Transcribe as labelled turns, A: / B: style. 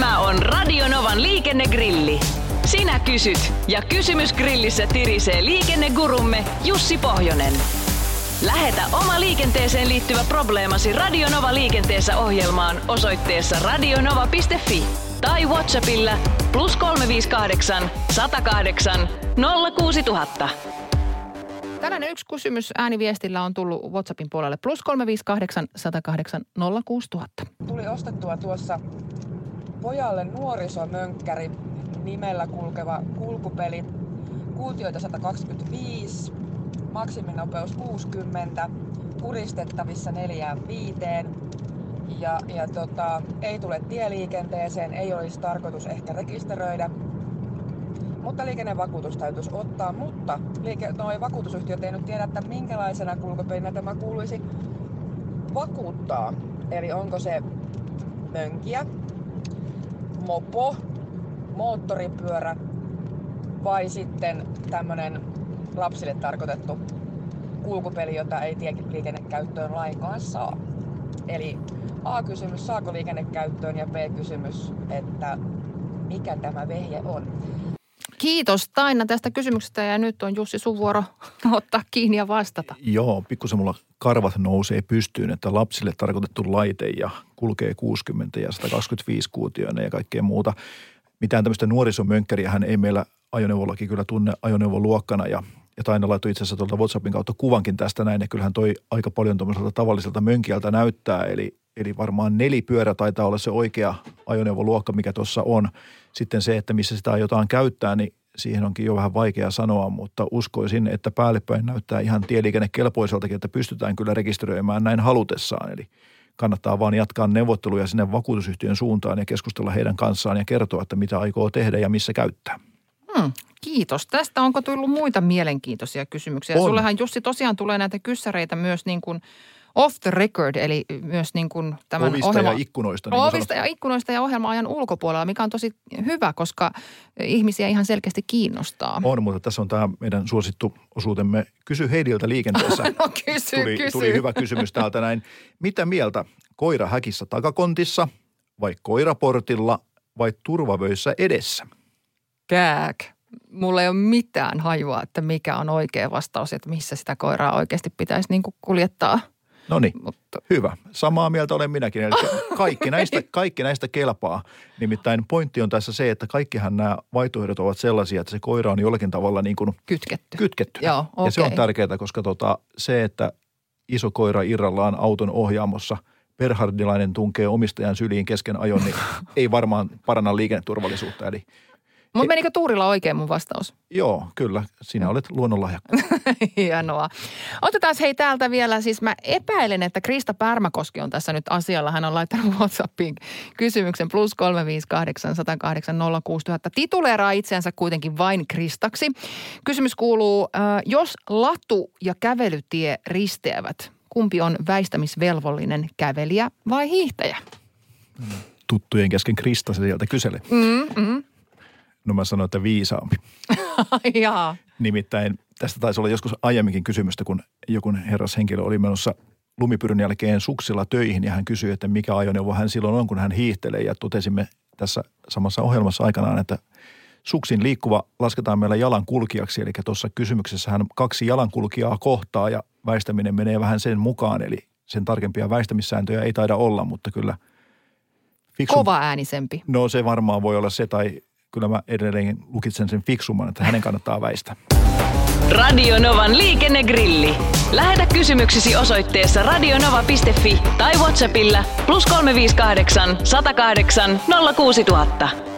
A: Tämä on Radionovan liikennegrilli. Sinä kysyt ja kysymys grillissä tirisee liikennegurumme Jussi Pohjonen. Lähetä oma liikenteeseen liittyvä probleemasi Radionova liikenteessä ohjelmaan osoitteessa radionova.fi tai Whatsappilla plus 358 108 06000.
B: Tällainen yksi kysymys ääniviestillä on tullut WhatsAppin puolelle. Plus 358 108 06000.
C: Tuli ostettua tuossa pojalle nuorisomönkkäri nimellä kulkeva kulkupeli. Kuutioita 125, maksiminopeus 60, kuristettavissa neljään viiteen. Ja, ja tota, ei tule tieliikenteeseen, ei olisi tarkoitus ehkä rekisteröidä mutta liikennevakuutus täytyisi ottaa, mutta liike, noi vakuutusyhtiöt ei nyt tiedä, että minkälaisena kulkupelinä tämä kuuluisi vakuuttaa. Eli onko se mönkiä, mopo, moottoripyörä vai sitten tämmöinen lapsille tarkoitettu kulkupeli, jota ei liikennekäyttöön lainkaan saa. Eli A-kysymys, saako liikennekäyttöön ja B-kysymys, että mikä tämä vehje on.
B: Kiitos Taina tästä kysymyksestä ja nyt on Jussi sun vuoro ottaa kiinni ja vastata.
D: Joo, pikkusen mulla karvat nousee pystyyn, että lapsille tarkoitettu laite ja kulkee 60 ja 125 kuutioinen ja kaikkea muuta. Mitään tämmöistä nuorisomönkkäriä hän ei meillä ajoneuvollakin kyllä tunne ajoneuvoluokkana ja ja Taina laittoi itse asiassa tuolta WhatsAppin kautta kuvankin tästä näin, ja kyllähän toi aika paljon tuommoiselta tavalliselta mönkiältä näyttää, eli, eli varmaan nelipyörä taitaa olla se oikea ajoneuvoluokka, mikä tuossa on. Sitten se, että missä sitä aiotaan käyttää, niin siihen onkin jo vähän vaikea sanoa, mutta uskoisin, että päällepäin näyttää ihan tieliikennekelpoiseltakin, että pystytään kyllä rekisteröimään näin halutessaan. Eli kannattaa vaan jatkaa neuvotteluja sinne vakuutusyhtiön suuntaan ja keskustella heidän kanssaan ja kertoa, että mitä aikoo tehdä ja missä käyttää.
B: Hmm, kiitos. Tästä onko tullut muita mielenkiintoisia kysymyksiä?
D: On.
B: Sullehan Jussi tosiaan tulee näitä kyssäreitä myös niin kuin off the record, eli myös niin kuin tämän
D: Ovista
B: ohjelma...
D: ja ikkunoista. Niin
B: Ovista ja ikkunoista ja ohjelma-ajan ulkopuolella, mikä on tosi hyvä, koska ihmisiä ihan selkeästi kiinnostaa.
D: On, mutta tässä on tämä meidän suosittu osuutemme Kysy Heidiltä liikenteessä.
B: No kysy,
D: tuli,
B: kysy.
D: tuli hyvä kysymys täältä näin. Mitä mieltä? Koira häkissä takakontissa vai koiraportilla vai turvavöissä edessä?
B: Kääk. Mulla ei ole mitään hajua, että mikä on oikea vastaus, että missä sitä koiraa oikeasti pitäisi niin kuin kuljettaa.
D: No niin,
B: Mutta
D: hyvä. Samaa mieltä olen minäkin. Eli kaikki näistä, kaikki näistä kelpaa. Nimittäin pointti on tässä se, että kaikkihan nämä vaihtoehdot ovat sellaisia, että se koira on jollakin tavalla niin kuin
B: kytketty.
D: kytketty.
B: Joo,
D: Ja se on tärkeää, koska tota, se, että iso koira irrallaan auton ohjaamossa, perhardilainen tunkee omistajan syliin kesken ajon, niin ei varmaan paranna liikenneturvallisuutta. Eli
B: Mutta menikö Tuurilla oikein mun vastaus?
D: joo, kyllä, sinä olet luonnonlahjakka.
B: Hienoa. Otetaan hei täältä vielä, siis mä epäilen, että Krista Pärmäkoski on tässä nyt asialla. Hän on laittanut WhatsAppiin kysymyksen plus 358 108 06000. Tituleeraa itseänsä kuitenkin vain Kristaksi. Kysymys kuuluu, äh, jos latu ja kävelytie risteävät, kumpi on väistämisvelvollinen kävelijä vai hiihtäjä?
D: Tuttujen kesken Krista se sieltä kyseli.
B: Mm, mm.
D: No mä sanoin, että viisaampi.
B: Jaa.
D: Nimittäin tästä taisi olla joskus aiemminkin kysymystä, kun joku herrashenkilö oli menossa lumipyryn jälkeen suksilla töihin ja hän kysyi, että mikä ajoneuvo hän silloin on, kun hän hiihtelee. Ja totesimme tässä samassa ohjelmassa aikanaan, että suksin liikkuva lasketaan meillä jalankulkijaksi. Eli tuossa kysymyksessä hän kaksi jalankulkijaa kohtaa ja väistäminen menee vähän sen mukaan. Eli sen tarkempia väistämissääntöjä ei taida olla, mutta kyllä fiksun,
B: Kova äänisempi.
D: No se varmaan voi olla se tai kyllä mä edelleen lukitsen sen fiksumman, että hänen kannattaa väistää.
A: Radio Novan liikennegrilli. Lähetä kysymyksesi osoitteessa radionova.fi tai Whatsappilla plus 358 108 06000.